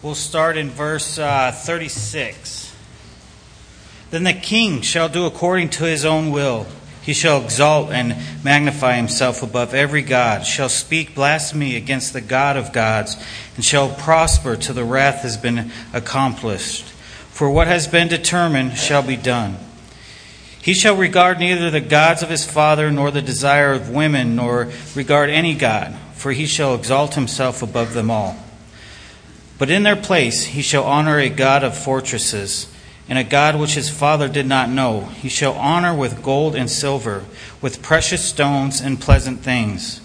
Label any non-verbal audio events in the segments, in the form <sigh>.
We'll start in verse uh, 36. Then the king shall do according to his own will. He shall exalt and magnify himself above every God, shall speak blasphemy against the God of gods, and shall prosper till the wrath has been accomplished. For what has been determined shall be done. He shall regard neither the gods of his father, nor the desire of women, nor regard any God, for he shall exalt himself above them all. But in their place he shall honor a God of fortresses, and a God which his father did not know. He shall honor with gold and silver, with precious stones and pleasant things.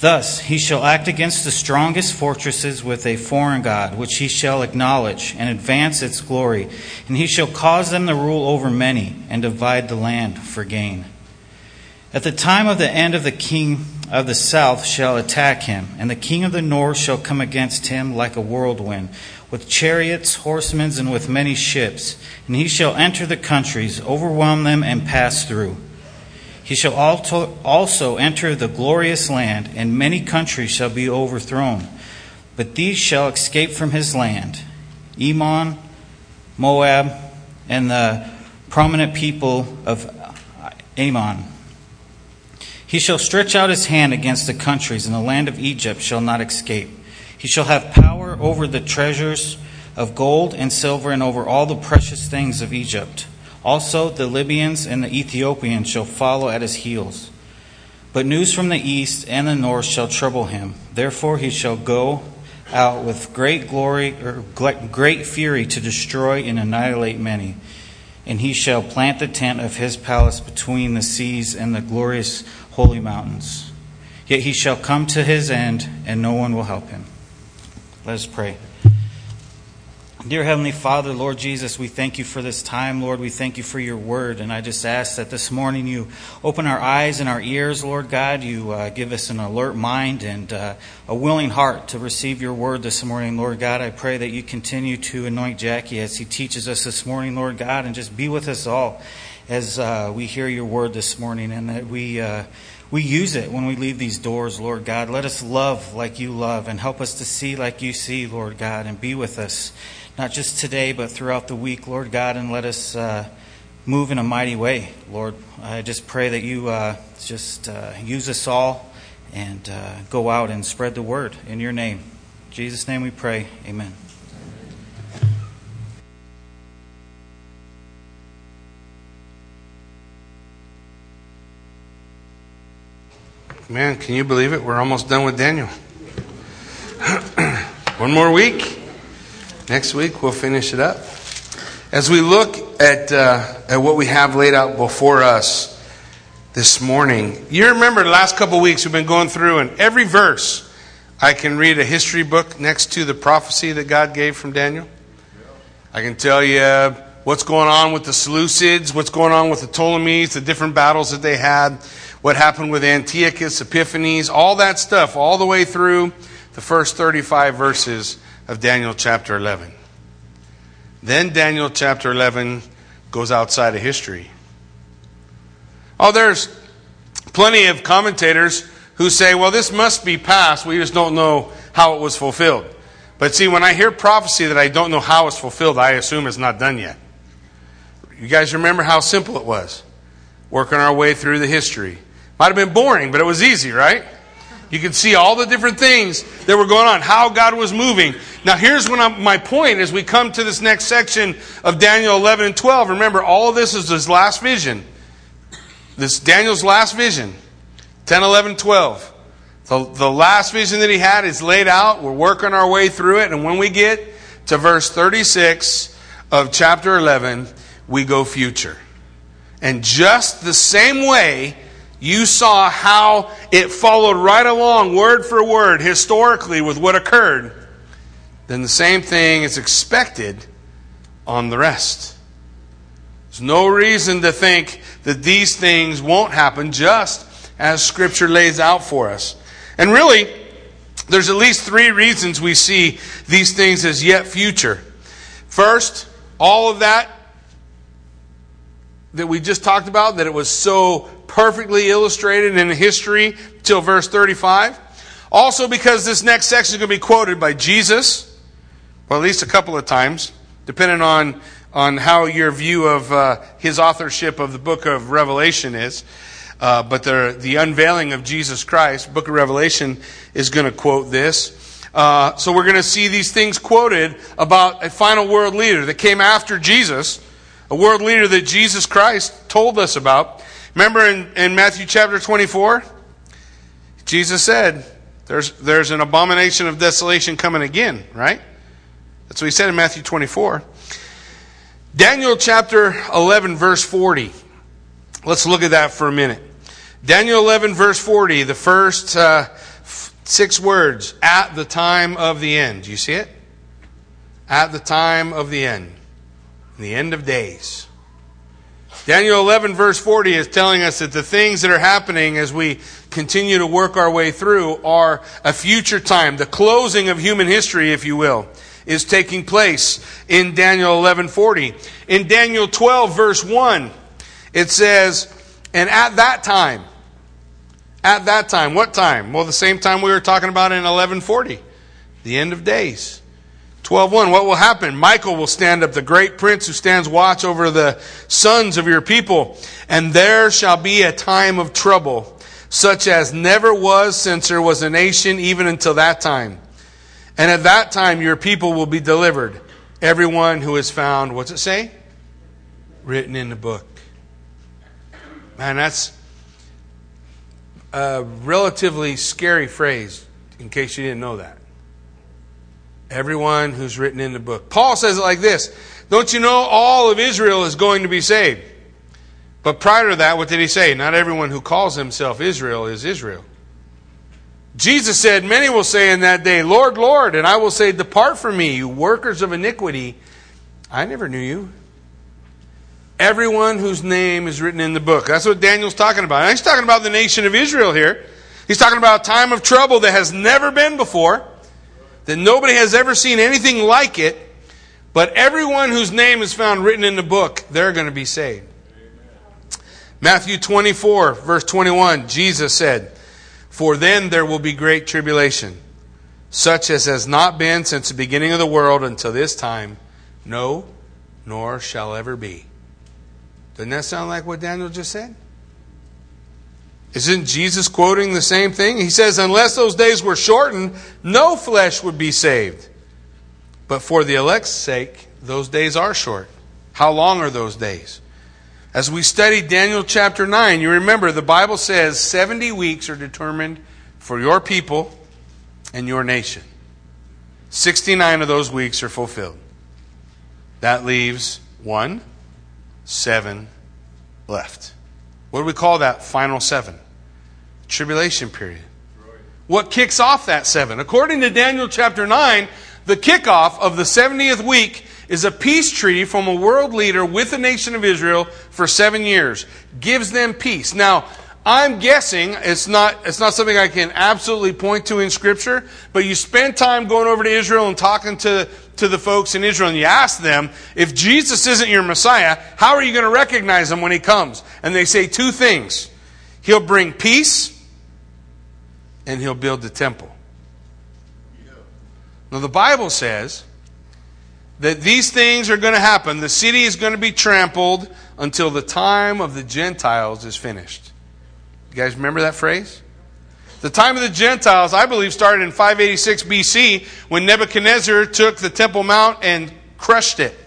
Thus he shall act against the strongest fortresses with a foreign God, which he shall acknowledge and advance its glory, and he shall cause them to rule over many and divide the land for gain. At the time of the end of the king of the south shall attack him, and the king of the north shall come against him like a whirlwind, with chariots, horsemen, and with many ships. And he shall enter the countries, overwhelm them, and pass through. He shall also enter the glorious land, and many countries shall be overthrown. But these shall escape from his land Ammon, Moab, and the prominent people of Ammon. He shall stretch out his hand against the countries, and the land of Egypt shall not escape. He shall have power over the treasures of gold and silver, and over all the precious things of Egypt. Also, the Libyans and the Ethiopians shall follow at his heels. But news from the east and the north shall trouble him. Therefore, he shall go out with great glory or great fury to destroy and annihilate many. And he shall plant the tent of his palace between the seas and the glorious holy mountains. Yet he shall come to his end, and no one will help him. Let us pray. Dear Heavenly Father, Lord Jesus, we thank you for this time. Lord, we thank you for your word. And I just ask that this morning you open our eyes and our ears, Lord God. You uh, give us an alert mind and uh, a willing heart to receive your word this morning, Lord God. I pray that you continue to anoint Jackie as he teaches us this morning, Lord God, and just be with us all as uh, we hear your word this morning and that we, uh, we use it when we leave these doors, Lord God. Let us love like you love and help us to see like you see, Lord God, and be with us, not just today, but throughout the week, Lord God, and let us uh, move in a mighty way, Lord. I just pray that you uh, just uh, use us all and uh, go out and spread the word in your name. In Jesus' name we pray. Amen. Man, can you believe it? We're almost done with Daniel. <clears throat> One more week. Next week we'll finish it up. As we look at uh, at what we have laid out before us this morning, you remember the last couple weeks we've been going through, and every verse I can read a history book next to the prophecy that God gave from Daniel. I can tell you what's going on with the Seleucids, what's going on with the Ptolemies, the different battles that they had what happened with Antiochus, Epiphanes, all that stuff, all the way through the first 35 verses of Daniel chapter 11. Then Daniel chapter 11 goes outside of history. Oh, there's plenty of commentators who say, well, this must be past. We just don't know how it was fulfilled. But see, when I hear prophecy that I don't know how it's fulfilled, I assume it's not done yet. You guys remember how simple it was? Working our way through the history. Might have been boring, but it was easy, right? You could see all the different things that were going on, how God was moving. Now, here's when I'm, my point as we come to this next section of Daniel 11 and 12. Remember, all this is his last vision. This Daniel's last vision 10, 11, 12. The, the last vision that he had is laid out. We're working our way through it. And when we get to verse 36 of chapter 11, we go future. And just the same way you saw how it followed right along, word for word, historically, with what occurred, then the same thing is expected on the rest. There's no reason to think that these things won't happen just as Scripture lays out for us. And really, there's at least three reasons we see these things as yet future. First, all of that that we just talked about, that it was so perfectly illustrated in history till verse 35. Also, because this next section is going to be quoted by Jesus, Well, at least a couple of times, depending on, on how your view of uh, his authorship of the book of Revelation is. Uh, but the, the unveiling of Jesus Christ, book of Revelation, is going to quote this. Uh, so we're going to see these things quoted about a final world leader that came after Jesus, a world leader that Jesus Christ told us about. Remember in, in Matthew chapter 24? Jesus said, there's, there's an abomination of desolation coming again, right? That's what he said in Matthew 24. Daniel chapter 11, verse 40. Let's look at that for a minute. Daniel 11, verse 40, the first uh, six words, at the time of the end. Do you see it? At the time of the end. The end of days. Daniel 11, verse 40 is telling us that the things that are happening as we continue to work our way through are a future time. The closing of human history, if you will, is taking place in Daniel 11:40. In Daniel 12 verse 1, it says, "And at that time, at that time, what time? Well, the same time we were talking about in 1140, the end of days. 12:1 What will happen? Michael will stand up, the great prince who stands watch over the sons of your people, and there shall be a time of trouble such as never was since there was a nation even until that time. And at that time your people will be delivered, everyone who is found, what's it say? Written in the book. Man, that's a relatively scary phrase, in case you didn't know that. Everyone who's written in the book. Paul says it like this Don't you know all of Israel is going to be saved? But prior to that, what did he say? Not everyone who calls himself Israel is Israel. Jesus said, Many will say in that day, Lord, Lord, and I will say, Depart from me, you workers of iniquity. I never knew you. Everyone whose name is written in the book. That's what Daniel's talking about. He's talking about the nation of Israel here. He's talking about a time of trouble that has never been before, that nobody has ever seen anything like it. But everyone whose name is found written in the book, they're going to be saved. Matthew 24, verse 21, Jesus said, For then there will be great tribulation, such as has not been since the beginning of the world until this time, no, nor shall ever be. Doesn't that sound like what Daniel just said? Isn't Jesus quoting the same thing? He says, Unless those days were shortened, no flesh would be saved. But for the elect's sake, those days are short. How long are those days? As we study Daniel chapter 9, you remember the Bible says 70 weeks are determined for your people and your nation. 69 of those weeks are fulfilled. That leaves one seven left. What do we call that final seven? Tribulation period. What kicks off that seven? According to Daniel chapter 9, the kickoff of the 70th week is a peace treaty from a world leader with the nation of Israel for seven years. Gives them peace. Now, I'm guessing it's not, it's not something I can absolutely point to in Scripture, but you spend time going over to Israel and talking to, to the folks in Israel, and you ask them, if Jesus isn't your Messiah, how are you going to recognize him when he comes? And they say two things He'll bring peace, and he'll build the temple. Now, the Bible says that these things are going to happen. The city is going to be trampled until the time of the Gentiles is finished. You guys remember that phrase? The time of the Gentiles, I believe, started in 586 BC when Nebuchadnezzar took the Temple Mount and crushed it.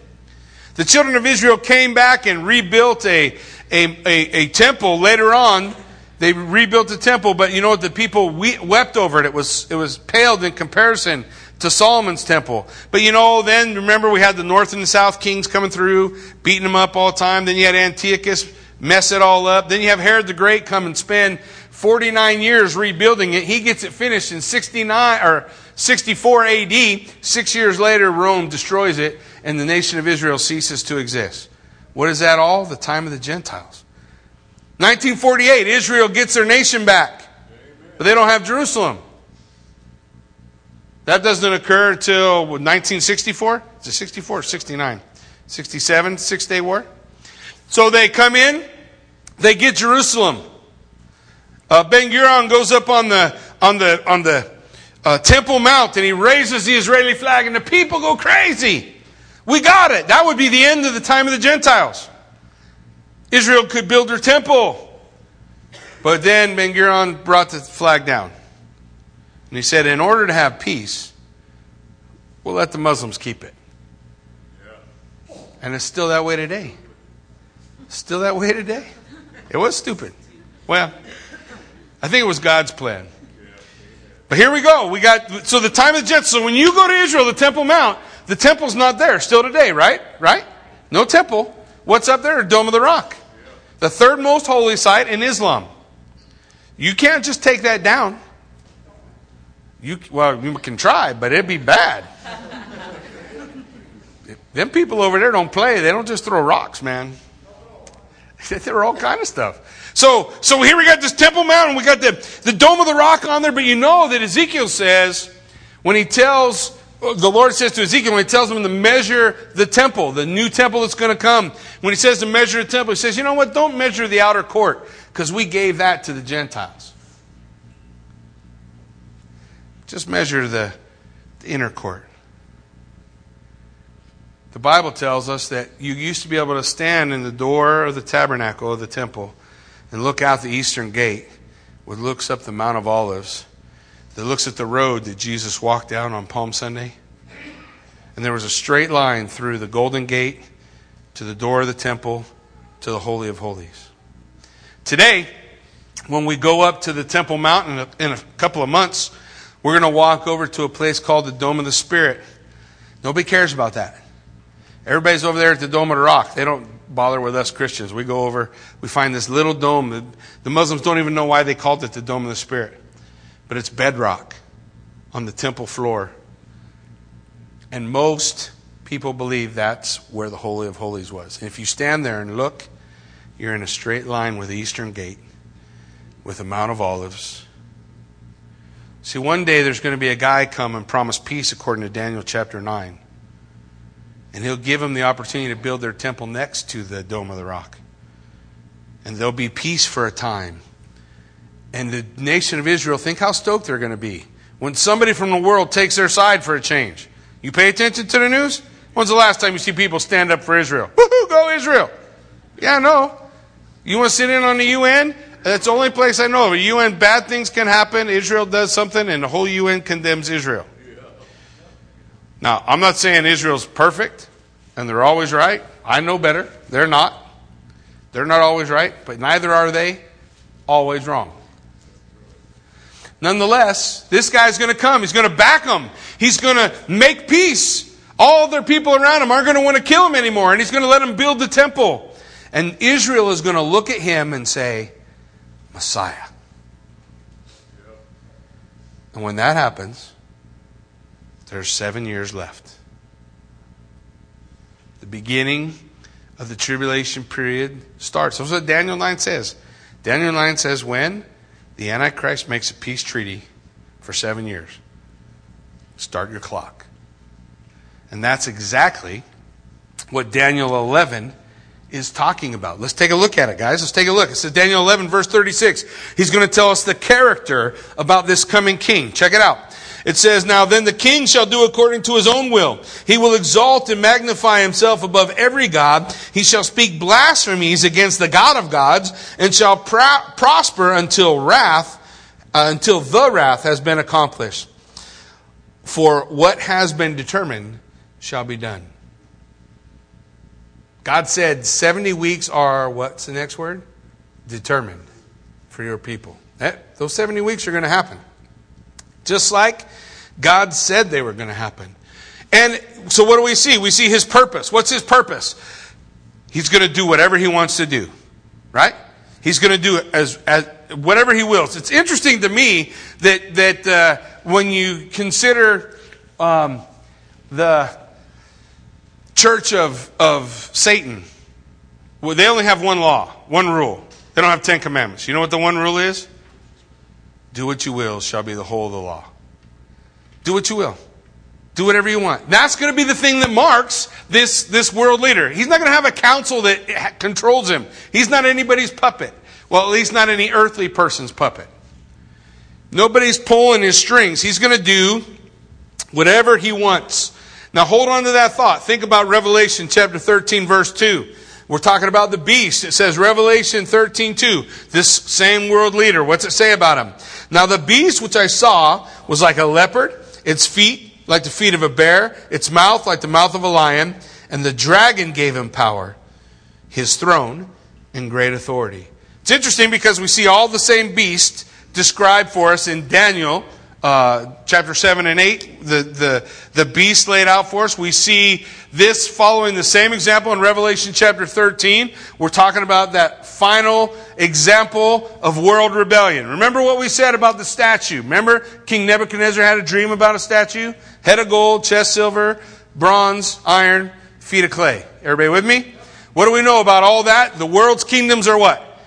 The children of Israel came back and rebuilt a, a, a, a temple later on. They rebuilt the temple, but you know what? The people wept over it. It was, it was paled in comparison to Solomon's temple. But you know, then remember we had the north and the south kings coming through, beating them up all the time. Then you had Antiochus mess it all up. Then you have Herod the Great come and spend 49 years rebuilding it. He gets it finished in 69 or 64 AD. Six years later, Rome destroys it, and the nation of Israel ceases to exist. What is that all? The time of the Gentiles. 1948, Israel gets their nation back, but they don't have Jerusalem. That doesn't occur until 1964. Is it 64 or 69? 67, Six Day War. So they come in, they get Jerusalem. Uh, ben Gurion goes up on the on the on the uh, Temple Mount and he raises the Israeli flag and the people go crazy. We got it. That would be the end of the time of the Gentiles. Israel could build her temple. But then Ben Gurion brought the flag down. And he said, in order to have peace, we'll let the Muslims keep it. And it's still that way today. Still that way today. It was stupid. Well, I think it was God's plan. But here we go. We got so the time of the Jets. So when you go to Israel, the Temple Mount, the temple's not there still today, right? Right? No temple. What's up there? Dome of the Rock. The third most holy site in Islam. You can't just take that down. You well, you can try, but it'd be bad. <laughs> Them people over there don't play. They don't just throw rocks, man. <laughs> They throw all kind of stuff. So, so here we got this Temple Mountain. We got the, the Dome of the Rock on there. But you know that Ezekiel says, when he tells, the Lord says to Ezekiel, when he tells him to measure the temple, the new temple that's going to come, when he says to measure the temple, he says, you know what? Don't measure the outer court because we gave that to the Gentiles. Just measure the, the inner court. The Bible tells us that you used to be able to stand in the door of the tabernacle of the temple and look out the eastern gate, which looks up the Mount of Olives, that looks at the road that Jesus walked down on Palm Sunday. And there was a straight line through the Golden Gate to the door of the temple to the Holy of Holies. Today, when we go up to the Temple Mountain in a couple of months, we're going to walk over to a place called the Dome of the Spirit. Nobody cares about that. Everybody's over there at the Dome of the Rock. They don't bother with us Christians. We go over, we find this little dome. The Muslims don't even know why they called it the Dome of the Spirit. But it's bedrock on the temple floor. And most people believe that's where the Holy of Holies was. And if you stand there and look, you're in a straight line with the Eastern Gate, with the Mount of Olives. See, one day there's going to be a guy come and promise peace according to Daniel chapter 9. And he'll give them the opportunity to build their temple next to the Dome of the Rock. And there'll be peace for a time. And the nation of Israel, think how stoked they're going to be when somebody from the world takes their side for a change. You pay attention to the news? When's the last time you see people stand up for Israel? Woohoo, go Israel! Yeah, no. You want to sit in on the UN? That's the only place I know of. The UN, bad things can happen. Israel does something, and the whole UN condemns Israel. Now, I'm not saying Israel's perfect and they're always right. I know better. They're not. They're not always right, but neither are they always wrong. Nonetheless, this guy's going to come. He's going to back them. He's going to make peace. All their people around him aren't going to want to kill him anymore, and he's going to let them build the temple. And Israel is going to look at him and say, Messiah. And when that happens, there's seven years left. The beginning of the tribulation period starts. That's what Daniel 9 says. Daniel 9 says when the Antichrist makes a peace treaty for seven years. Start your clock. And that's exactly what Daniel 11 is talking about. Let's take a look at it, guys. Let's take a look. It says Daniel 11, verse 36. He's going to tell us the character about this coming king. Check it out. It says, Now then the king shall do according to his own will. He will exalt and magnify himself above every God. He shall speak blasphemies against the God of gods and shall prosper until wrath, uh, until the wrath has been accomplished. For what has been determined shall be done. God said 70 weeks are, what's the next word? Determined for your people. That, those 70 weeks are going to happen. Just like God said they were going to happen. And so what do we see? We see his purpose. What's his purpose? He's going to do whatever he wants to do. Right? He's going to do as, as whatever he wills. It's interesting to me that, that uh, when you consider um, the church of, of Satan, well, they only have one law, one rule. They don't have Ten Commandments. You know what the one rule is? Do what you will shall be the whole of the law. Do what you will. Do whatever you want. That's going to be the thing that marks this, this world leader. He's not going to have a council that controls him. He's not anybody's puppet. Well, at least not any earthly person's puppet. Nobody's pulling his strings. He's going to do whatever he wants. Now hold on to that thought. Think about Revelation chapter 13 verse 2. We're talking about the beast. It says Revelation 13 2. This same world leader. What's it say about him? Now the beast which I saw was like a leopard, its feet like the feet of a bear, its mouth like the mouth of a lion, and the dragon gave him power, his throne, and great authority. It's interesting because we see all the same beast described for us in Daniel uh, chapter 7 and 8, the, the, the beast laid out for us. We see this following the same example in Revelation chapter 13. We're talking about that final example of world rebellion. Remember what we said about the statue. Remember King Nebuchadnezzar had a dream about a statue? Head of gold, chest silver, bronze, iron, feet of clay. Everybody with me? What do we know about all that? The world's kingdoms are what?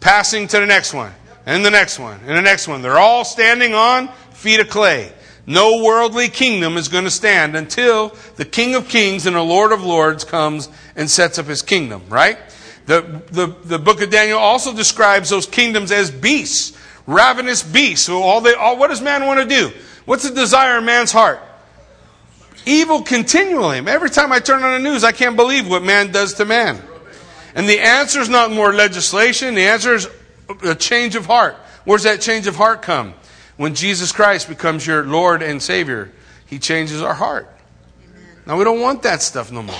Passing to the next one. And the next one. And the next one. They're all standing on feet of clay. No worldly kingdom is going to stand until the King of Kings and the Lord of Lords comes and sets up his kingdom, right? The, the, the book of Daniel also describes those kingdoms as beasts, ravenous beasts. So all they, all, what does man want to do? What's the desire in man's heart? Evil continually. Every time I turn on the news, I can't believe what man does to man. And the answer is not more legislation. The answer is a change of heart. Where's that change of heart come? When Jesus Christ becomes your Lord and Savior, He changes our heart. Now we don't want that stuff no more.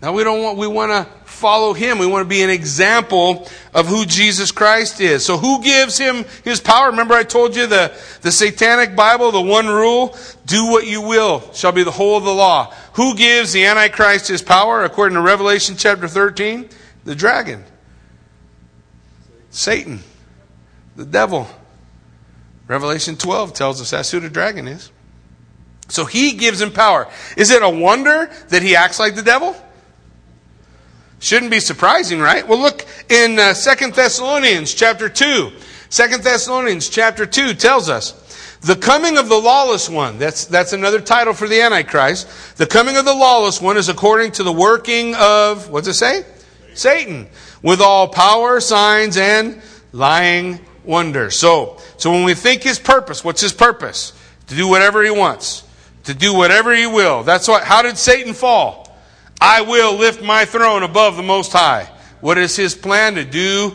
Now we don't want, we want to follow Him. We want to be an example of who Jesus Christ is. So who gives Him His power? Remember I told you the, the satanic Bible, the one rule, do what you will shall be the whole of the law. Who gives the Antichrist His power? According to Revelation chapter 13, the dragon. Satan. The devil. Revelation 12 tells us that's who the dragon is. So he gives him power. Is it a wonder that he acts like the devil? Shouldn't be surprising, right? Well, look in uh, 2 Thessalonians chapter 2. 2 Thessalonians chapter 2 tells us the coming of the lawless one. That's, that's another title for the Antichrist. The coming of the lawless one is according to the working of, what's it say? Satan. With all power, signs, and lying wonder. So, so when we think his purpose, what's his purpose? To do whatever he wants. To do whatever he will. That's what, how did Satan fall? I will lift my throne above the Most High. What is his plan? To do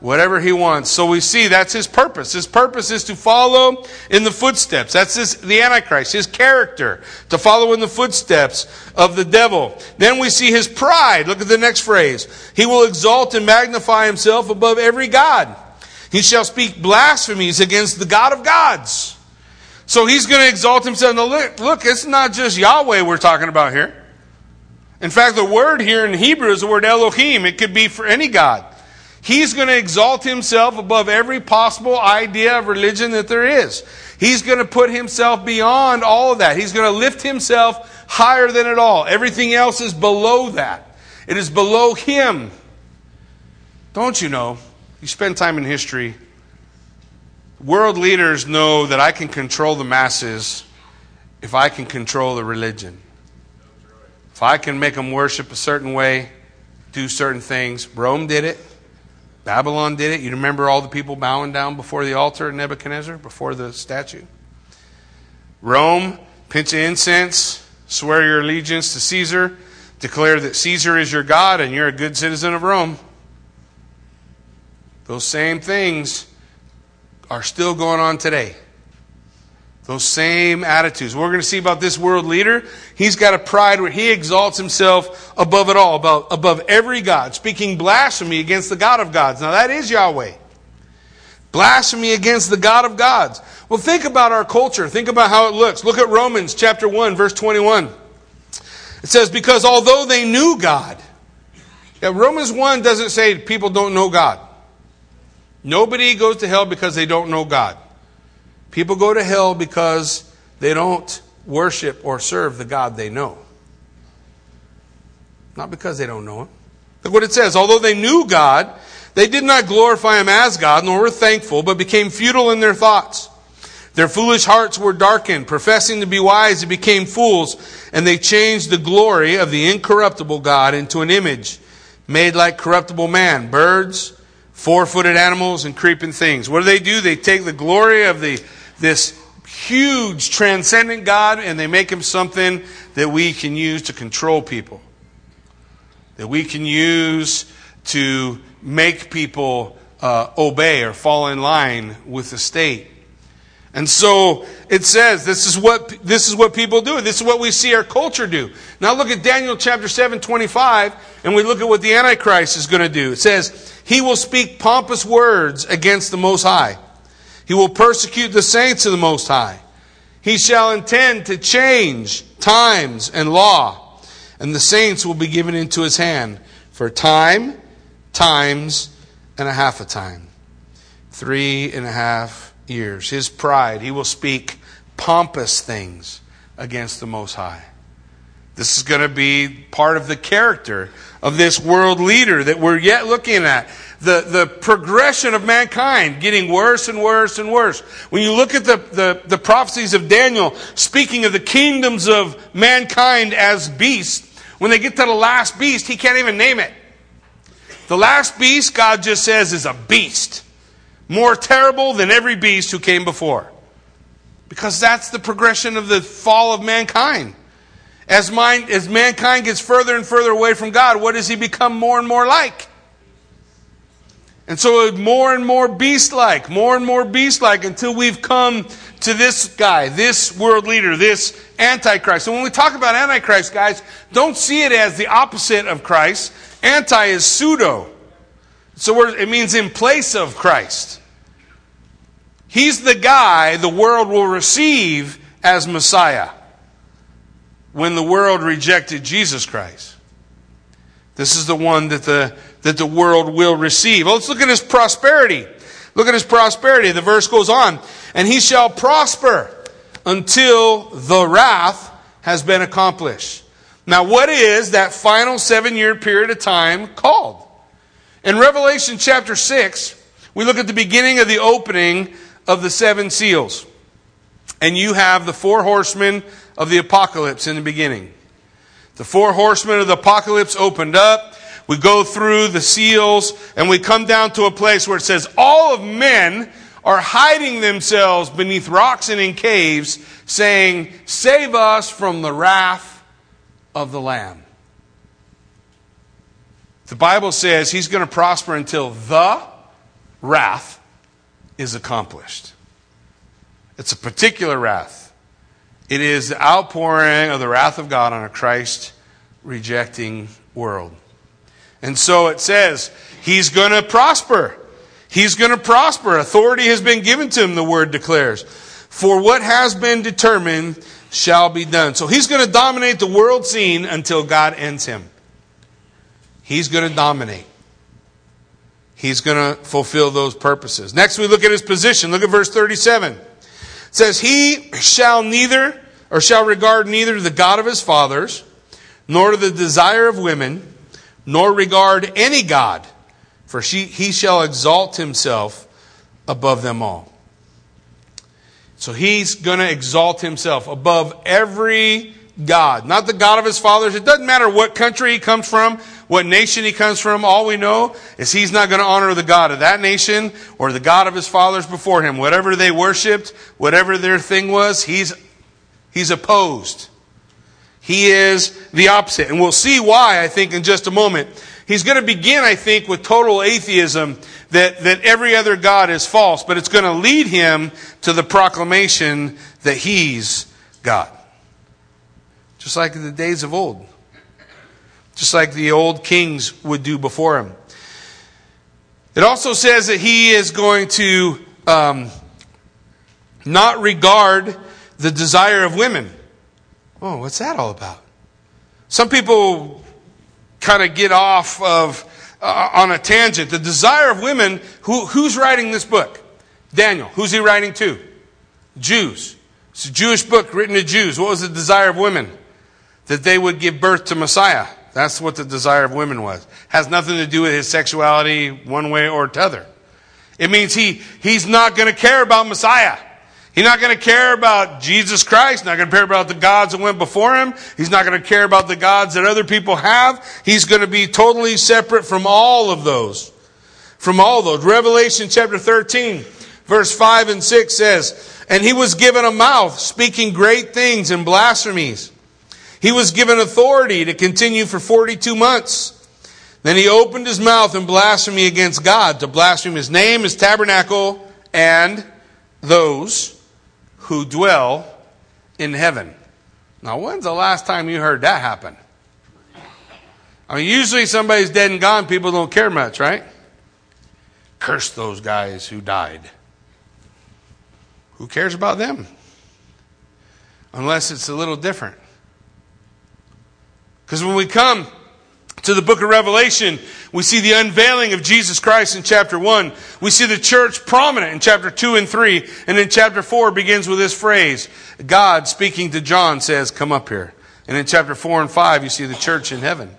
whatever he wants. So we see that's his purpose. His purpose is to follow in the footsteps. That's his, the Antichrist, his character, to follow in the footsteps of the devil. Then we see his pride. Look at the next phrase. He will exalt and magnify himself above every God. He shall speak blasphemies against the God of gods. So he's going to exalt himself. Now look, it's not just Yahweh we're talking about here. In fact, the word here in Hebrew is the word Elohim. It could be for any God. He's going to exalt himself above every possible idea of religion that there is. He's going to put himself beyond all of that. He's going to lift himself higher than it all. Everything else is below that. It is below him. Don't you know? You spend time in history. World leaders know that I can control the masses if I can control the religion. If I can make them worship a certain way, do certain things. Rome did it. Babylon did it. You remember all the people bowing down before the altar of Nebuchadnezzar, before the statue? Rome, pinch of incense, swear your allegiance to Caesar, declare that Caesar is your God and you're a good citizen of Rome. Those same things are still going on today. Those same attitudes. We're going to see about this world leader. He's got a pride where he exalts himself above it all, above, above every God, speaking blasphemy against the God of gods. Now that is Yahweh. Blasphemy against the God of gods. Well, think about our culture. Think about how it looks. Look at Romans chapter 1, verse 21. It says, Because although they knew God, yeah, Romans 1 doesn't say people don't know God. Nobody goes to hell because they don't know God. People go to hell because they don't worship or serve the God they know. Not because they don't know Him. Look what it says. Although they knew God, they did not glorify Him as God, nor were thankful, but became futile in their thoughts. Their foolish hearts were darkened. Professing to be wise, they became fools, and they changed the glory of the incorruptible God into an image made like corruptible man, birds, four footed animals and creeping things. What do they do? They take the glory of the, this huge transcendent God and they make him something that we can use to control people, that we can use to make people uh, obey or fall in line with the state. And so it says this is what this is what people do. This is what we see our culture do. Now look at Daniel chapter 7, 25, and we look at what the Antichrist is going to do. It says, He will speak pompous words against the Most High. He will persecute the saints of the Most High. He shall intend to change times and law, and the saints will be given into his hand for time, times, and a half a time. Three and a half years. His pride, he will speak pompous things against the Most High. This is going to be part of the character of this world leader that we're yet looking at the, the progression of mankind getting worse and worse and worse. When you look at the, the, the prophecies of Daniel speaking of the kingdoms of mankind as beasts, when they get to the last beast, he can't even name it. The last beast, God just says, is a beast. More terrible than every beast who came before. Because that's the progression of the fall of mankind. As, mind, as mankind gets further and further away from God, what does he become more and more like? And so more and more beast like, more and more beast like until we've come to this guy, this world leader, this Antichrist. And when we talk about Antichrist, guys, don't see it as the opposite of Christ. Anti is pseudo. So it means in place of Christ. He's the guy the world will receive as Messiah when the world rejected Jesus Christ. This is the one that the that the world will receive. Well, let's look at his prosperity. Look at his prosperity. The verse goes on. And he shall prosper until the wrath has been accomplished. Now, what is that final seven year period of time called? In Revelation chapter 6, we look at the beginning of the opening of the seven seals. And you have the four horsemen of the apocalypse in the beginning. The four horsemen of the apocalypse opened up. We go through the seals and we come down to a place where it says all of men are hiding themselves beneath rocks and in caves, saying, Save us from the wrath of the Lamb. The Bible says he's going to prosper until the wrath is accomplished. It's a particular wrath. It is the outpouring of the wrath of God on a Christ rejecting world. And so it says, he's going to prosper. He's going to prosper. Authority has been given to him, the word declares. For what has been determined shall be done. So he's going to dominate the world scene until God ends him. He's going to dominate. He's going to fulfill those purposes. Next, we look at his position. Look at verse 37. It says, He shall neither, or shall regard neither the God of his fathers, nor the desire of women, nor regard any God, for she, he shall exalt himself above them all. So he's going to exalt himself above every God, not the God of his fathers. It doesn't matter what country he comes from, what nation he comes from. All we know is he's not going to honor the God of that nation or the God of his fathers before him. Whatever they worshiped, whatever their thing was, he's, he's opposed. He is the opposite. And we'll see why, I think, in just a moment. He's going to begin, I think, with total atheism that, that every other God is false, but it's going to lead him to the proclamation that he's God. Just like in the days of old. Just like the old kings would do before him. It also says that he is going to um, not regard the desire of women. Oh, what's that all about? Some people kind of get off of uh, on a tangent. The desire of women. Who, who's writing this book? Daniel. Who's he writing to? Jews. It's a Jewish book written to Jews. What was the desire of women? That they would give birth to Messiah. That's what the desire of women was. Has nothing to do with his sexuality one way or t'other. It means he, he's not going to care about Messiah. He's not going to care about Jesus Christ, not going to care about the gods that went before him. He's not going to care about the gods that other people have. He's going to be totally separate from all of those. from all those. Revelation chapter 13, verse 5 and 6 says, And he was given a mouth speaking great things and blasphemies. He was given authority to continue for 42 months. Then he opened his mouth in blasphemy against God, to blaspheme his name, his tabernacle, and those who dwell in heaven. Now, when's the last time you heard that happen? I mean, usually somebody's dead and gone, people don't care much, right? Curse those guys who died. Who cares about them? Unless it's a little different. Because when we come to the book of Revelation, we see the unveiling of Jesus Christ in chapter 1. We see the church prominent in chapter 2 and 3. And in chapter 4 begins with this phrase God speaking to John says, Come up here. And in chapter 4 and 5, you see the church in heaven.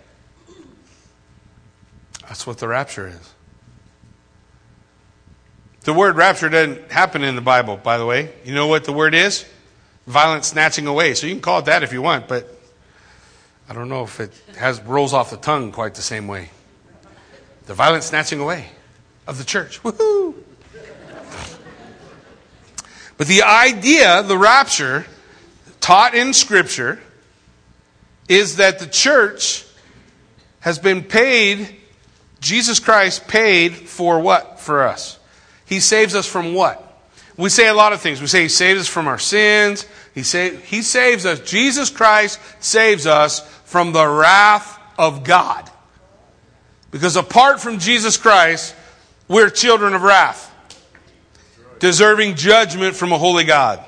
That's what the rapture is. The word rapture doesn't happen in the Bible, by the way. You know what the word is? Violent snatching away. So you can call it that if you want, but I don't know if it has rolls off the tongue quite the same way. The violent snatching away of the church. Woohoo! But the idea, the rapture, taught in Scripture, is that the church has been paid, Jesus Christ paid for what for us? He saves us from what? We say a lot of things. We say He saves us from our sins. He, sa- he saves us. Jesus Christ saves us from the wrath of God. Because apart from Jesus Christ, we're children of wrath, deserving judgment from a holy God.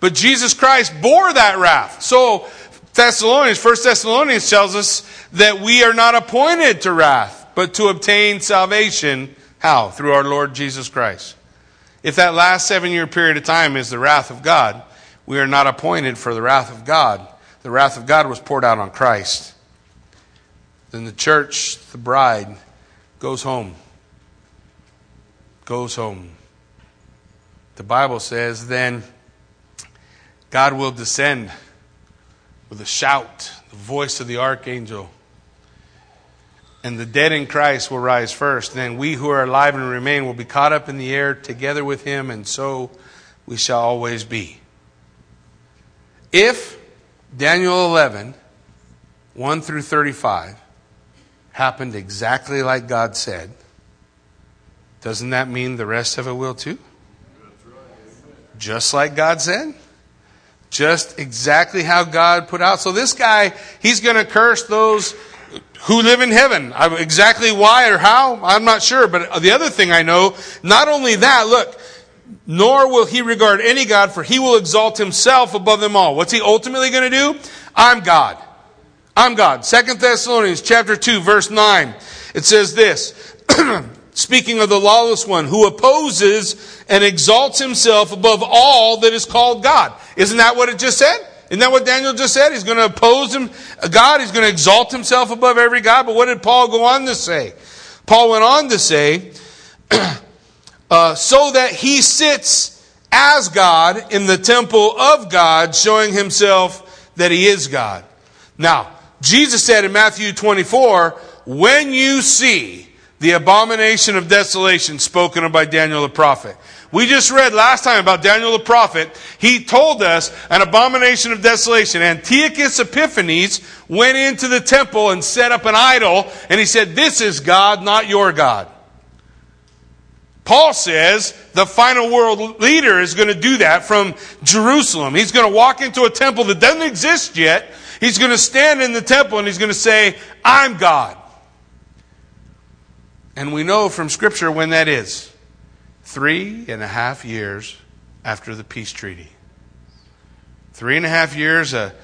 But Jesus Christ bore that wrath. So, Thessalonians, 1 Thessalonians tells us that we are not appointed to wrath, but to obtain salvation. How? Through our Lord Jesus Christ. If that last seven year period of time is the wrath of God, we are not appointed for the wrath of God the wrath of God was poured out on Christ. Then the church, the bride, goes home. Goes home. The Bible says, then God will descend with a shout, the voice of the archangel. And the dead in Christ will rise first. Then we who are alive and remain will be caught up in the air together with him, and so we shall always be. If Daniel 11, 1 through 35, happened exactly like God said, doesn't that mean the rest of it will too? Just like God said? Just exactly how God put out. So this guy, he's going to curse those who live in heaven. Exactly why or how, I'm not sure. But the other thing I know, not only that, look, nor will he regard any God, for he will exalt himself above them all. What's he ultimately going to do? I'm God. I'm God. Second Thessalonians chapter 2, verse 9. It says this, <clears throat> speaking of the lawless one who opposes and exalts himself above all that is called God. Isn't that what it just said? Isn't that what Daniel just said? He's going to oppose him, God. He's going to exalt himself above every God. But what did Paul go on to say? Paul went on to say, <clears throat> uh, so that he sits as God in the temple of God, showing himself that he is God. Now, Jesus said in Matthew 24, when you see the abomination of desolation spoken of by Daniel the prophet. We just read last time about Daniel the prophet. He told us an abomination of desolation. Antiochus Epiphanes went into the temple and set up an idol, and he said, This is God, not your God. Paul says the final world leader is going to do that from Jerusalem. He's going to walk into a temple that doesn't exist yet. He's going to stand in the temple and he's going to say, I'm God. And we know from Scripture when that is three and a half years after the peace treaty. Three and a half years of,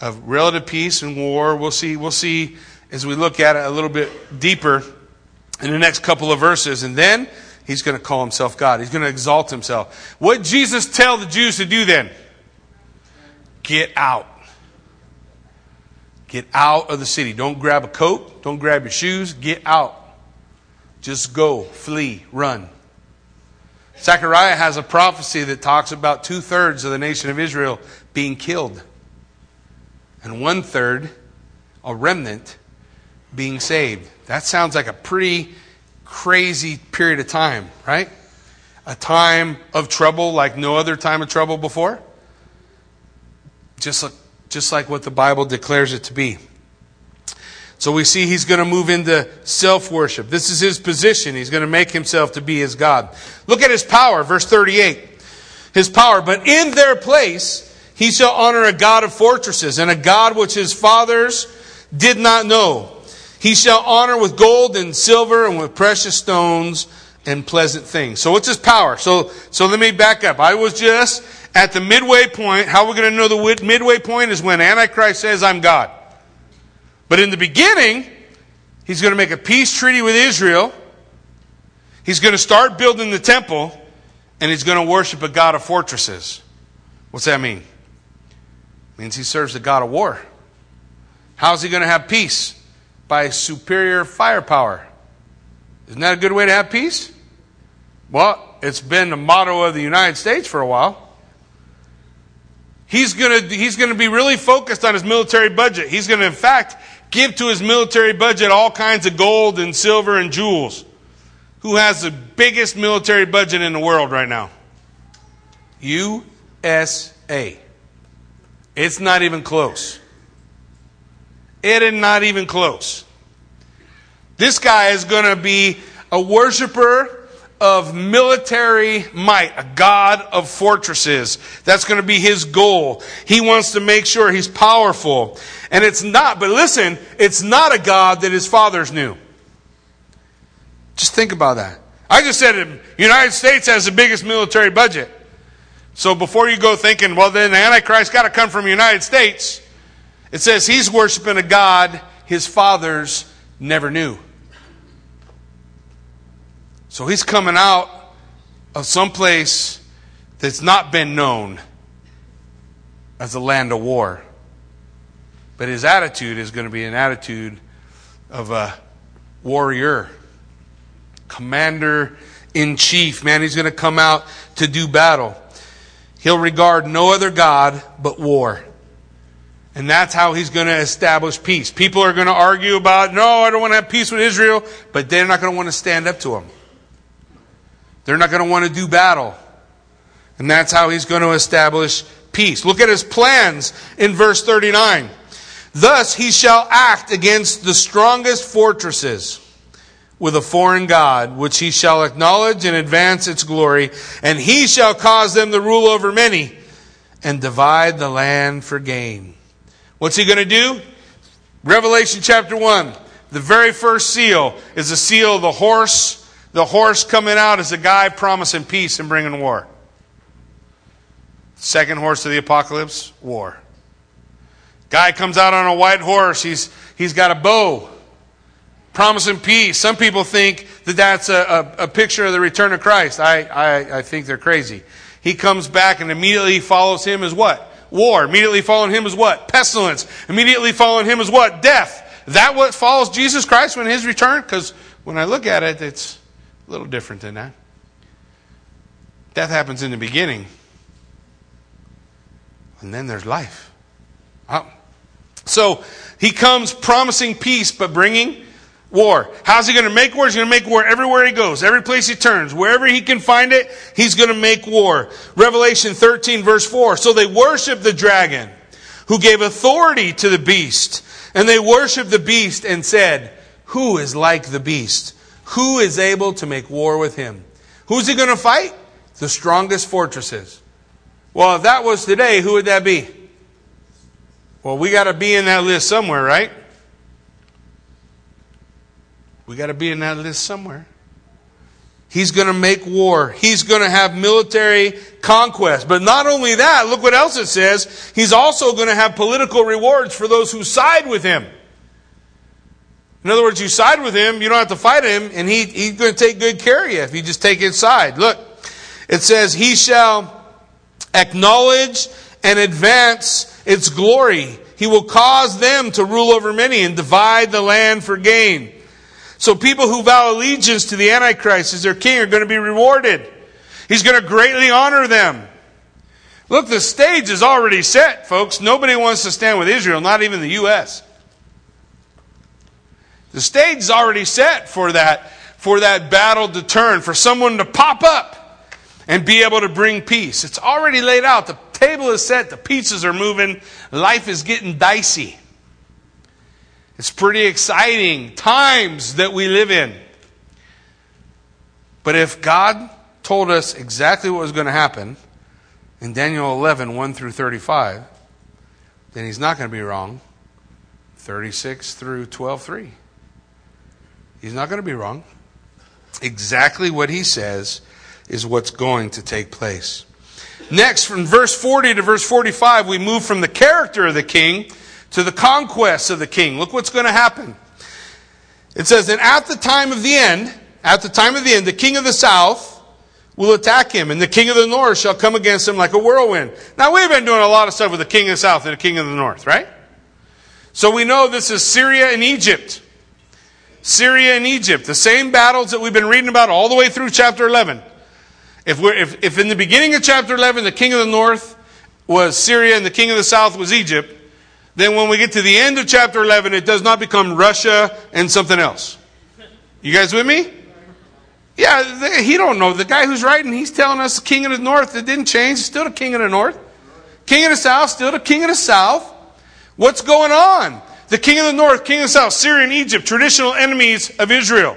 relative peace and war. We'll see, we'll see as we look at it a little bit deeper in the next couple of verses. And then He's going to call himself God. He's going to exalt himself. What Jesus tell the Jews to do then? Get out. Get out of the city. Don't grab a coat. Don't grab your shoes. Get out. Just go, flee, run. Zechariah has a prophecy that talks about two thirds of the nation of Israel being killed, and one third, a remnant, being saved. That sounds like a pretty crazy period of time, right? A time of trouble like no other time of trouble before. Just like, just like what the Bible declares it to be. So we see he's going to move into self worship. This is his position. He's going to make himself to be his God. Look at his power, verse 38. His power. But in their place, he shall honor a God of fortresses and a God which his fathers did not know. He shall honor with gold and silver and with precious stones and pleasant things. So what's his power? So, so let me back up. I was just at the midway point. How are we going to know the midway point is when Antichrist says, I'm God. But in the beginning, he's going to make a peace treaty with Israel. He's going to start building the temple, and he's going to worship a God of fortresses. What's that mean? It means he serves the God of war. How's he going to have peace? By superior firepower. Isn't that a good way to have peace? Well, it's been the motto of the United States for a while. He's going to, he's going to be really focused on his military budget. He's going to, in fact, give to his military budget all kinds of gold and silver and jewels. Who has the biggest military budget in the world right now? USA. It's not even close. It is not even close. This guy is going to be a worshiper of military might, a God of fortresses. That's going to be his goal. He wants to make sure he's powerful. And it's not, but listen, it's not a God that his fathers knew. Just think about that. I just said the United States has the biggest military budget. So before you go thinking, well, then the Antichrist got to come from the United States, it says he's worshiping a God his fathers never knew. So he's coming out of some place that's not been known as a land of war. But his attitude is going to be an attitude of a warrior, commander in chief. Man, he's going to come out to do battle. He'll regard no other God but war. And that's how he's going to establish peace. People are going to argue about, no, I don't want to have peace with Israel, but they're not going to want to stand up to him. They're not going to want to do battle. And that's how he's going to establish peace. Look at his plans in verse 39. Thus he shall act against the strongest fortresses with a foreign God, which he shall acknowledge and advance its glory, and he shall cause them to rule over many and divide the land for gain. What's he going to do? Revelation chapter 1. The very first seal is the seal of the horse the horse coming out is a guy promising peace and bringing war. Second horse of the apocalypse, war. Guy comes out on a white horse. He's, he's got a bow, promising peace. Some people think that that's a, a, a picture of the return of Christ. I, I, I think they're crazy. He comes back and immediately follows him as what? War. Immediately following him is what? Pestilence. Immediately following him is what? Death. That what follows Jesus Christ when his return? Because when I look at it, it's a little different than that. Death happens in the beginning, and then there's life. So he comes promising peace, but bringing war. How's he going to make war? He's going to make war everywhere he goes, every place he turns. Wherever he can find it, he's going to make war. Revelation 13, verse 4. So they worship the dragon who gave authority to the beast. And they worshiped the beast and said, Who is like the beast? Who is able to make war with him? Who's he going to fight? The strongest fortresses. Well, if that was today, who would that be? Well, we got to be in that list somewhere, right? We got to be in that list somewhere. He's going to make war. He's going to have military conquest. But not only that, look what else it says. He's also going to have political rewards for those who side with him. In other words, you side with him, you don't have to fight him, and he, he's going to take good care of you if you just take his side. Look, it says, He shall acknowledge and advance its glory. He will cause them to rule over many and divide the land for gain. So people who vow allegiance to the Antichrist as their king are going to be rewarded. He's going to greatly honor them. Look, the stage is already set, folks. Nobody wants to stand with Israel, not even the U.S. The stage is already set for that, for that battle to turn, for someone to pop up and be able to bring peace. It's already laid out. The table is set, the pieces are moving, life is getting dicey. It's pretty exciting times that we live in. But if God told us exactly what was going to happen in Daniel 11, 1 through 35, then he's not going to be wrong. 36 through 12, 3. He's not going to be wrong. Exactly what he says is what's going to take place. Next, from verse 40 to verse 45, we move from the character of the king to the conquests of the king. Look what's going to happen. It says, And at the time of the end, at the time of the end, the king of the south will attack him, and the king of the north shall come against him like a whirlwind. Now, we've been doing a lot of stuff with the king of the south and the king of the north, right? So we know this is Syria and Egypt. Syria and Egypt, the same battles that we've been reading about all the way through chapter 11. If, we're, if, if in the beginning of chapter 11 the king of the north was Syria and the king of the south was Egypt, then when we get to the end of chapter 11, it does not become Russia and something else. You guys with me? Yeah, he don't know. The guy who's writing, he's telling us the king of the north, it didn't change. Still the king of the north. King of the south, still the king of the south. What's going on? The king of the north, king of the south, Syria and Egypt, traditional enemies of Israel.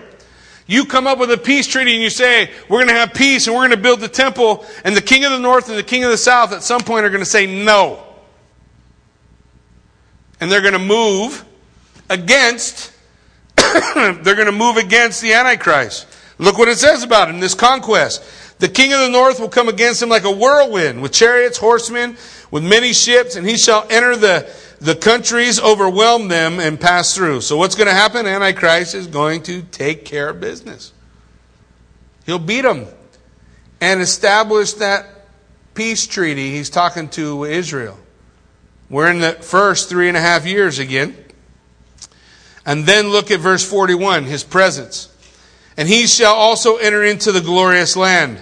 You come up with a peace treaty and you say, we're going to have peace and we're going to build the temple, and the king of the north and the king of the south at some point are going to say no. And they're going to move against, <coughs> they're going to move against the Antichrist. Look what it says about him, this conquest. The king of the north will come against him like a whirlwind, with chariots, horsemen, with many ships, and he shall enter the, the countries, overwhelm them, and pass through. So what's going to happen? Antichrist is going to take care of business. He'll beat them and establish that peace treaty he's talking to Israel. We're in the first three and a half years again. And then look at verse 41, his presence. And he shall also enter into the glorious land.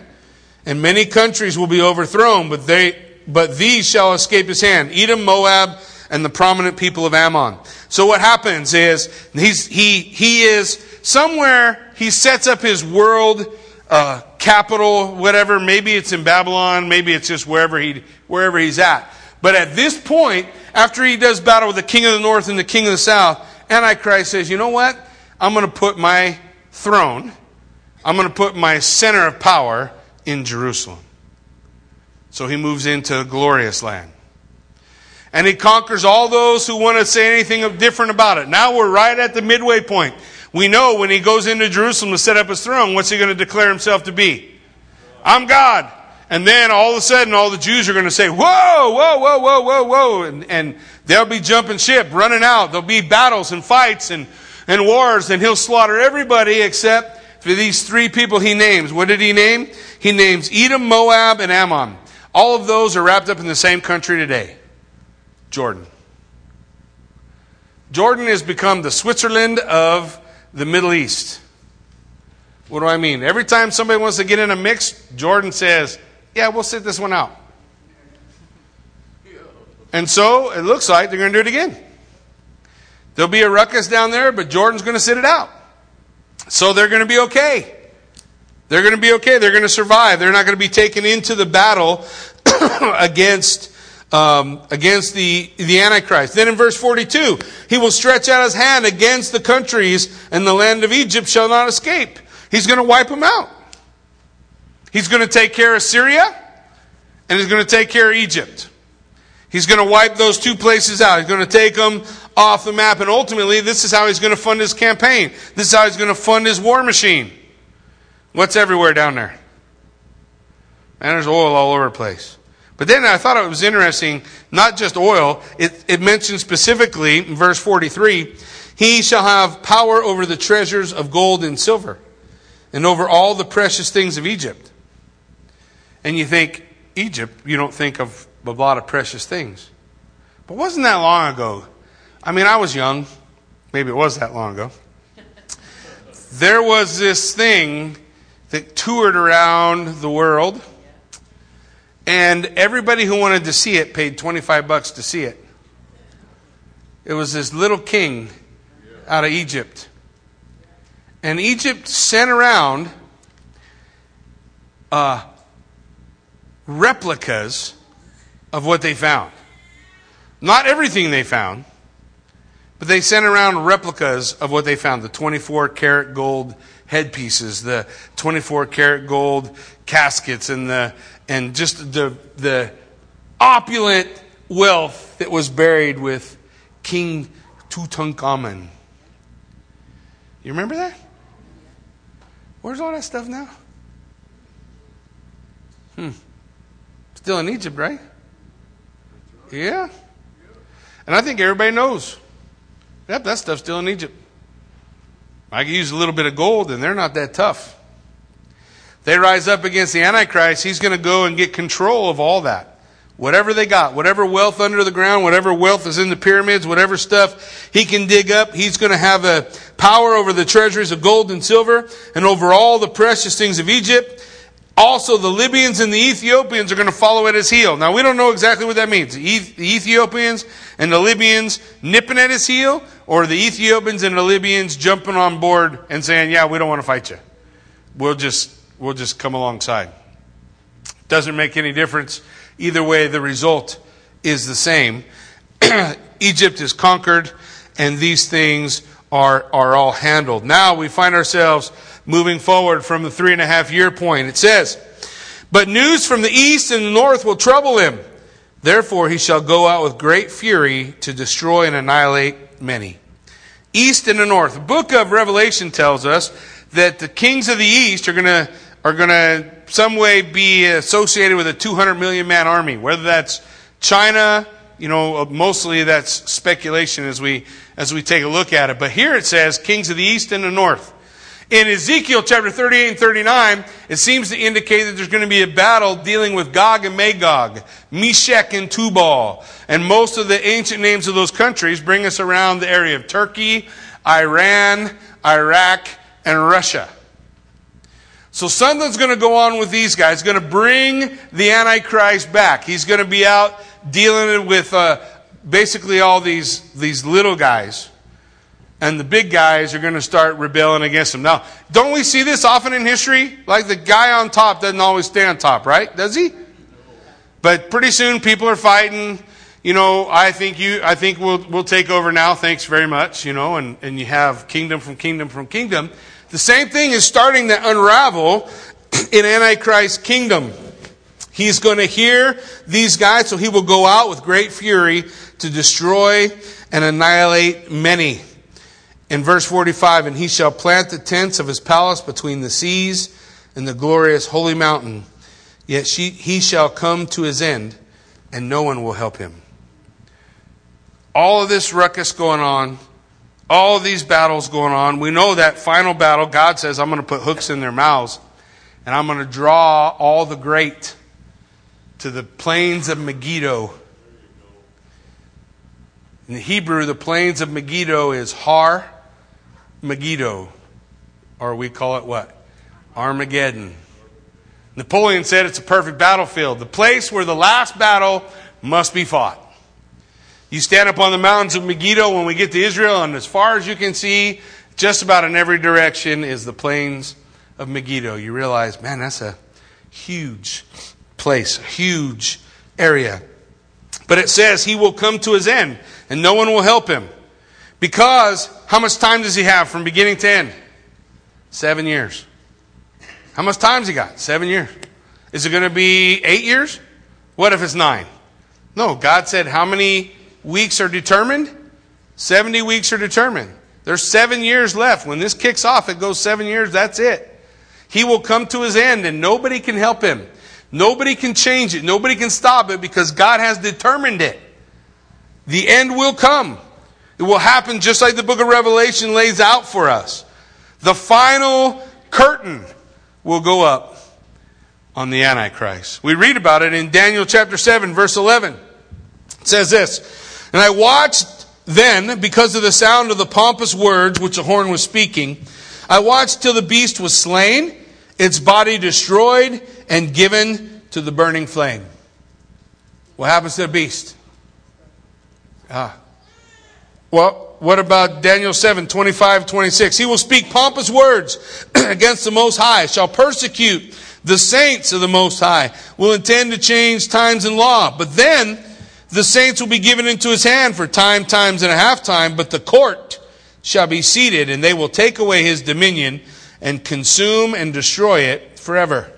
And many countries will be overthrown, but they, but these shall escape his hand. Edom, Moab, and the prominent people of Ammon. So what happens is, he's, he, he is somewhere, he sets up his world, uh, capital, whatever. Maybe it's in Babylon, maybe it's just wherever he, wherever he's at. But at this point, after he does battle with the king of the north and the king of the south, Antichrist says, you know what? I'm going to put my throne, I'm going to put my center of power in Jerusalem. So he moves into a glorious land. And he conquers all those who want to say anything different about it. Now we're right at the midway point. We know when he goes into Jerusalem to set up his throne, what's he going to declare himself to be? I'm God. And then all of a sudden, all the Jews are going to say, whoa, whoa, whoa, whoa, whoa, whoa. And, and they'll be jumping ship, running out. There'll be battles and fights and and wars, and he'll slaughter everybody except for these three people he names. What did he name? He names Edom, Moab, and Ammon. All of those are wrapped up in the same country today Jordan. Jordan has become the Switzerland of the Middle East. What do I mean? Every time somebody wants to get in a mix, Jordan says, Yeah, we'll sit this one out. And so it looks like they're going to do it again. There'll be a ruckus down there, but Jordan's going to sit it out. So they're going to be okay. They're going to be okay. They're going to survive. They're not going to be taken into the battle <coughs> against, um, against the, the Antichrist. Then in verse 42, he will stretch out his hand against the countries, and the land of Egypt shall not escape. He's going to wipe them out. He's going to take care of Syria, and he's going to take care of Egypt. He's going to wipe those two places out. He's going to take them off the map. And ultimately, this is how he's going to fund his campaign. This is how he's going to fund his war machine. What's everywhere down there? Man, there's oil all over the place. But then I thought it was interesting, not just oil, it, it mentions specifically in verse 43 He shall have power over the treasures of gold and silver, and over all the precious things of Egypt. And you think, Egypt, you don't think of a lot of precious things. But wasn't that long ago? I mean, I was young. Maybe it was that long ago. There was this thing that toured around the world, and everybody who wanted to see it paid 25 bucks to see it. It was this little king out of Egypt. And Egypt sent around uh, replicas of what they found. Not everything they found, but they sent around replicas of what they found the 24 karat gold headpieces, the 24 karat gold caskets, and, the, and just the, the opulent wealth that was buried with King Tutankhamun. You remember that? Where's all that stuff now? Hmm. Still in Egypt, right? Yeah. And I think everybody knows. Yep, that stuff's still in Egypt. I can use a little bit of gold, and they're not that tough. They rise up against the Antichrist, he's going to go and get control of all that. Whatever they got, whatever wealth under the ground, whatever wealth is in the pyramids, whatever stuff he can dig up, he's going to have a power over the treasuries of gold and silver and over all the precious things of Egypt. Also, the Libyans and the Ethiopians are going to follow at his heel. Now, we don't know exactly what that means. The Ethiopians and the Libyans nipping at his heel, or the Ethiopians and the Libyans jumping on board and saying, "Yeah, we don't want to fight you. We'll just we'll just come alongside." Doesn't make any difference. Either way, the result is the same. <clears throat> Egypt is conquered, and these things are are all handled. Now we find ourselves moving forward from the three and a half year point. It says, But news from the east and the north will trouble him. Therefore, he shall go out with great fury to destroy and annihilate many. East and the north. The book of Revelation tells us that the kings of the east are going to are going to some way be associated with a 200 million man army. Whether that's China, you know, uh, mostly that's speculation as we as we take a look at it. But here it says kings of the east and the north. In Ezekiel chapter 38 and 39, it seems to indicate that there's going to be a battle dealing with Gog and Magog, Meshech and Tubal. And most of the ancient names of those countries bring us around the area of Turkey, Iran, Iraq, and Russia. So something's going to go on with these guys. Going to bring the Antichrist back. He's going to be out dealing with uh, basically all these, these little guys and the big guys are going to start rebelling against him. Now, don't we see this often in history? Like the guy on top doesn't always stay on top, right? Does he? But pretty soon people are fighting. You know, I think you, I think we'll, we'll take over now. Thanks very much. You know, and, and you have kingdom from kingdom from kingdom. The same thing is starting to unravel <clears throat> in Antichrist's kingdom. He's going to hear these guys, so he will go out with great fury to destroy and annihilate many in verse 45, and he shall plant the tents of his palace between the seas and the glorious holy mountain. Yet she, he shall come to his end, and no one will help him. All of this ruckus going on, all of these battles going on. We know that final battle, God says, I'm going to put hooks in their mouths, and I'm going to draw all the great to the plains of Megiddo. In Hebrew, the plains of Megiddo is Har Megiddo, or we call it what? Armageddon. Napoleon said it's a perfect battlefield, the place where the last battle must be fought. You stand up on the mountains of Megiddo when we get to Israel, and as far as you can see, just about in every direction is the plains of Megiddo. You realize, man, that's a huge place, a huge area. But it says he will come to his end, and no one will help him. Because how much time does he have from beginning to end? Seven years. How much time's he got? Seven years. Is it going to be eight years? What if it's nine? No, God said how many weeks are determined? 70 weeks are determined. There's seven years left. When this kicks off, it goes seven years, that's it. He will come to his end and nobody can help him. Nobody can change it. Nobody can stop it because God has determined it. The end will come. It will happen just like the book of Revelation lays out for us. The final curtain will go up on the Antichrist. We read about it in Daniel chapter 7, verse 11. It says this And I watched then, because of the sound of the pompous words which the horn was speaking, I watched till the beast was slain, its body destroyed, and given to the burning flame. What happens to the beast? Ah, well, what about Daniel 7, 25, 26? He will speak pompous words <clears throat> against the Most High, shall persecute the saints of the Most High, will intend to change times and law. But then the saints will be given into his hand for time, times, and a half time, but the court shall be seated, and they will take away his dominion and consume and destroy it forever.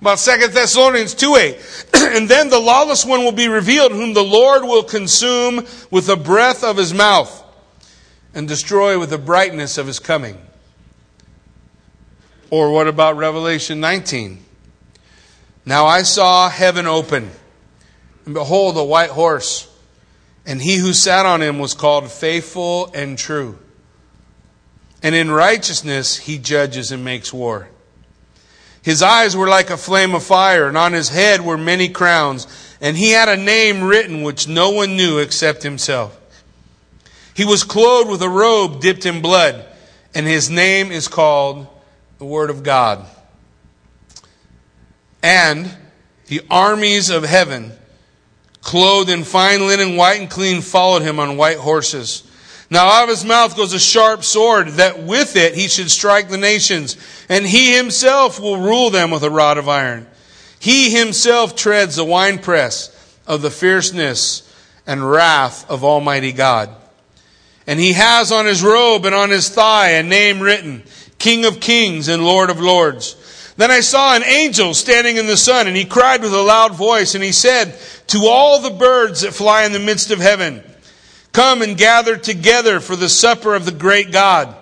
About 2 Thessalonians 2 8. <clears throat> and then the lawless one will be revealed, whom the Lord will consume with the breath of his mouth and destroy with the brightness of his coming. Or what about Revelation 19? Now I saw heaven open, and behold, a white horse, and he who sat on him was called faithful and true. And in righteousness he judges and makes war. His eyes were like a flame of fire, and on his head were many crowns, and he had a name written which no one knew except himself. He was clothed with a robe dipped in blood, and his name is called the Word of God. And the armies of heaven, clothed in fine linen, white and clean, followed him on white horses. Now out of his mouth goes a sharp sword, that with it he should strike the nations, and he himself will rule them with a rod of iron. He himself treads the winepress of the fierceness and wrath of Almighty God. And he has on his robe and on his thigh a name written, King of Kings and Lord of Lords. Then I saw an angel standing in the sun, and he cried with a loud voice, and he said to all the birds that fly in the midst of heaven, Come and gather together for the supper of the great God,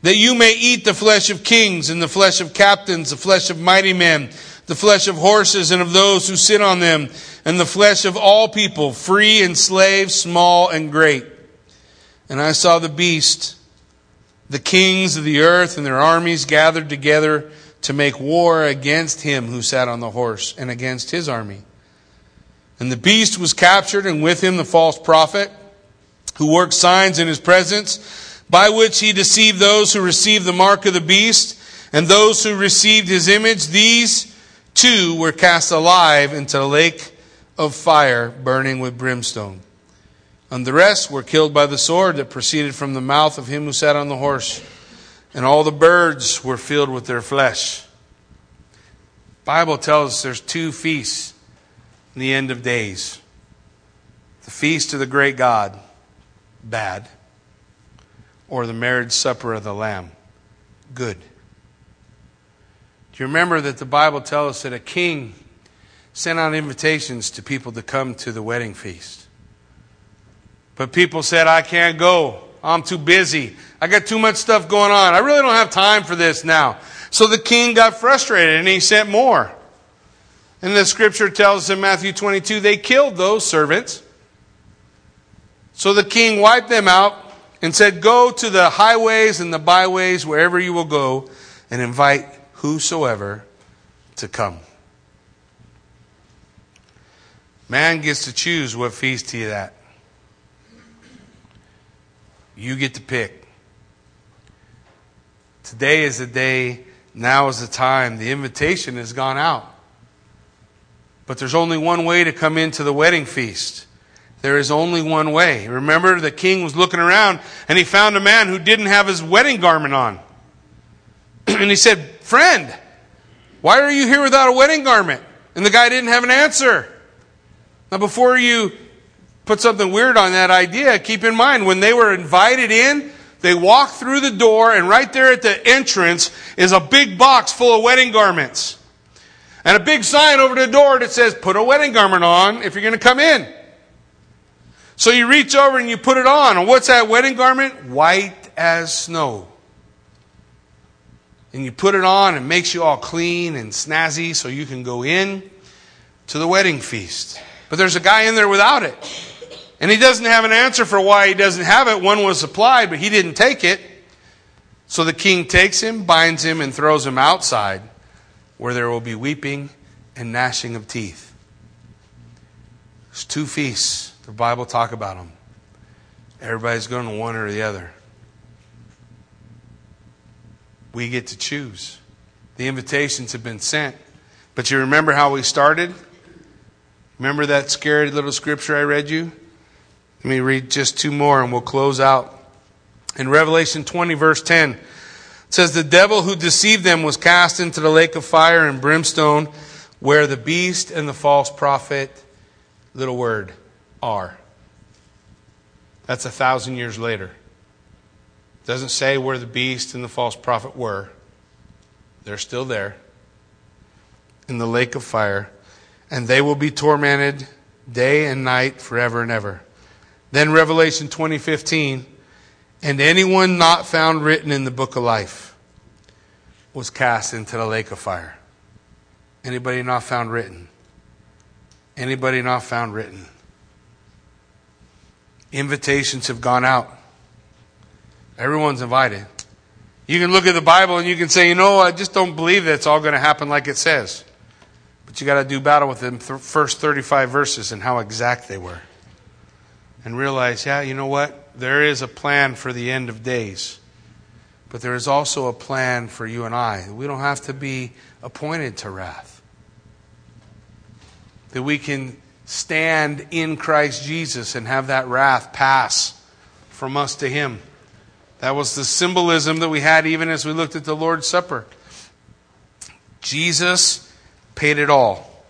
that you may eat the flesh of kings and the flesh of captains, the flesh of mighty men, the flesh of horses and of those who sit on them, and the flesh of all people, free and slave, small and great. And I saw the beast, the kings of the earth and their armies gathered together to make war against him who sat on the horse and against his army. And the beast was captured, and with him the false prophet who worked signs in his presence, by which he deceived those who received the mark of the beast, and those who received his image. These two were cast alive into the lake of fire, burning with brimstone. And the rest were killed by the sword that proceeded from the mouth of him who sat on the horse. And all the birds were filled with their flesh. Bible tells us there's two feasts in the end of days. The feast of the great God bad, or the marriage supper of the Lamb, good. Do you remember that the Bible tells us that a king sent out invitations to people to come to the wedding feast? But people said, I can't go. I'm too busy. I got too much stuff going on. I really don't have time for this now. So the king got frustrated and he sent more. And the scripture tells in Matthew 22 they killed those servants so the king wiped them out and said, Go to the highways and the byways, wherever you will go, and invite whosoever to come. Man gets to choose what feast he is at. You get to pick. Today is the day, now is the time. The invitation has gone out. But there's only one way to come into the wedding feast. There is only one way. Remember, the king was looking around and he found a man who didn't have his wedding garment on. <clears throat> and he said, Friend, why are you here without a wedding garment? And the guy didn't have an answer. Now, before you put something weird on that idea, keep in mind when they were invited in, they walked through the door, and right there at the entrance is a big box full of wedding garments. And a big sign over the door that says, Put a wedding garment on if you're going to come in. So you reach over and you put it on. And what's that wedding garment? White as snow. And you put it on and it makes you all clean and snazzy so you can go in to the wedding feast. But there's a guy in there without it. And he doesn't have an answer for why he doesn't have it. One was supplied, but he didn't take it. So the king takes him, binds him, and throws him outside where there will be weeping and gnashing of teeth. There's two feasts the Bible talk about them. Everybody's going to one or the other. We get to choose. The invitations have been sent. But you remember how we started? Remember that scary little scripture I read you? Let me read just two more and we'll close out. In Revelation 20, verse 10, it says, The devil who deceived them was cast into the lake of fire and brimstone, where the beast and the false prophet, little word, are. That's a thousand years later. It doesn't say where the beast and the false prophet were. They're still there in the lake of fire, and they will be tormented day and night forever and ever. Then Revelation 20:15, and anyone not found written in the book of life was cast into the lake of fire. Anybody not found written? Anybody not found written? Invitations have gone out. Everyone's invited. You can look at the Bible and you can say, you know, I just don't believe that it's all going to happen like it says. But you got to do battle with the first 35 verses and how exact they were and realize, yeah, you know what? There is a plan for the end of days. But there is also a plan for you and I. We don't have to be appointed to wrath. That we can stand in Christ Jesus and have that wrath pass from us to Him. That was the symbolism that we had even as we looked at the Lord's Supper. Jesus paid it all.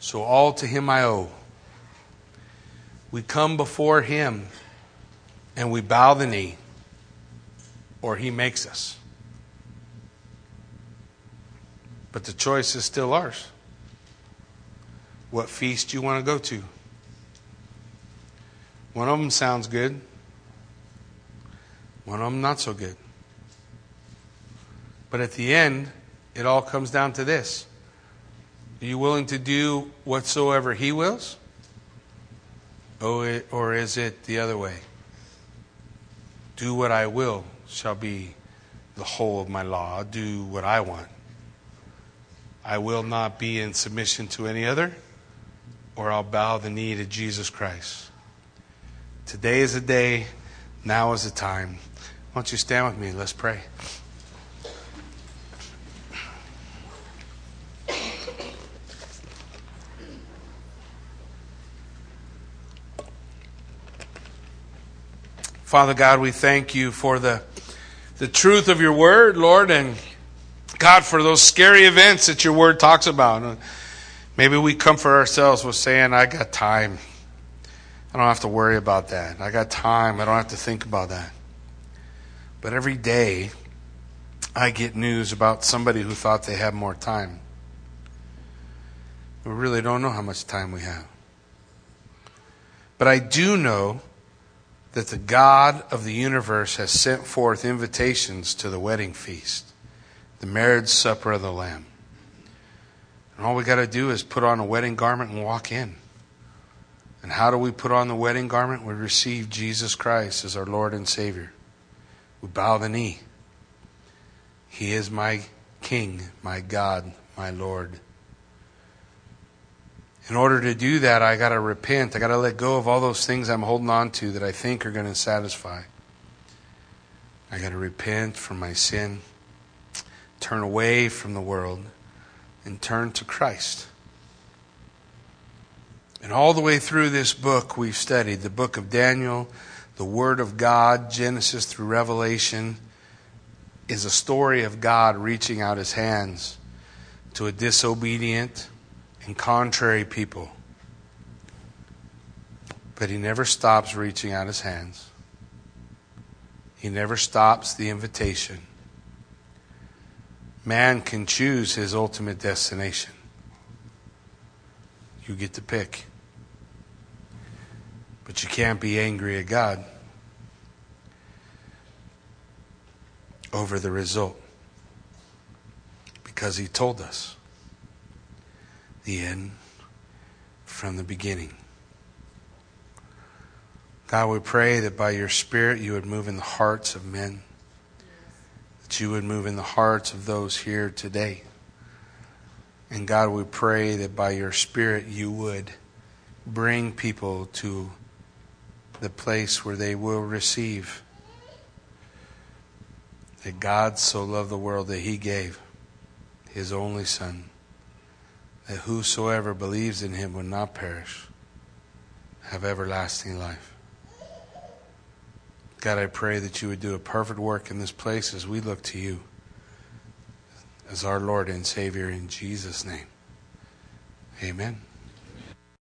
So all to Him I owe we come before Him and we bow the knee, or He makes us. But the choice is still ours. What feast you want to go to? One of them sounds good. One of them not so good. But at the end, it all comes down to this. Are you willing to do whatsoever he wills? Oh, or is it the other way? Do what I will shall be the whole of my law. I'll do what I want. I will not be in submission to any other, or I'll bow the knee to Jesus Christ. Today is the day. Now is the time. Why don't you stand with me? Let's pray. Father God, we thank you for the, the truth of your word, Lord, and God, for those scary events that your word talks about. Maybe we comfort ourselves with saying, I got time. I don't have to worry about that. I got time. I don't have to think about that. But every day, I get news about somebody who thought they had more time. We really don't know how much time we have. But I do know that the God of the universe has sent forth invitations to the wedding feast, the marriage supper of the Lamb. And all we got to do is put on a wedding garment and walk in. And how do we put on the wedding garment? We receive Jesus Christ as our Lord and Savior. We bow the knee. He is my King, my God, my Lord. In order to do that, I got to repent. I got to let go of all those things I'm holding on to that I think are going to satisfy. I got to repent from my sin, turn away from the world, and turn to Christ. And all the way through this book we've studied, the book of Daniel, the Word of God, Genesis through Revelation, is a story of God reaching out his hands to a disobedient, and contrary people. But he never stops reaching out his hands. He never stops the invitation. Man can choose his ultimate destination. You get to pick. But you can't be angry at God over the result because he told us the end from the beginning. God, we pray that by your Spirit you would move in the hearts of men, that you would move in the hearts of those here today. And God, we pray that by your Spirit you would bring people to the place where they will receive that God so loved the world that he gave his only Son that whosoever believes in him will not perish, have everlasting life. God, I pray that you would do a perfect work in this place as we look to you as our Lord and Savior in Jesus' name. Amen.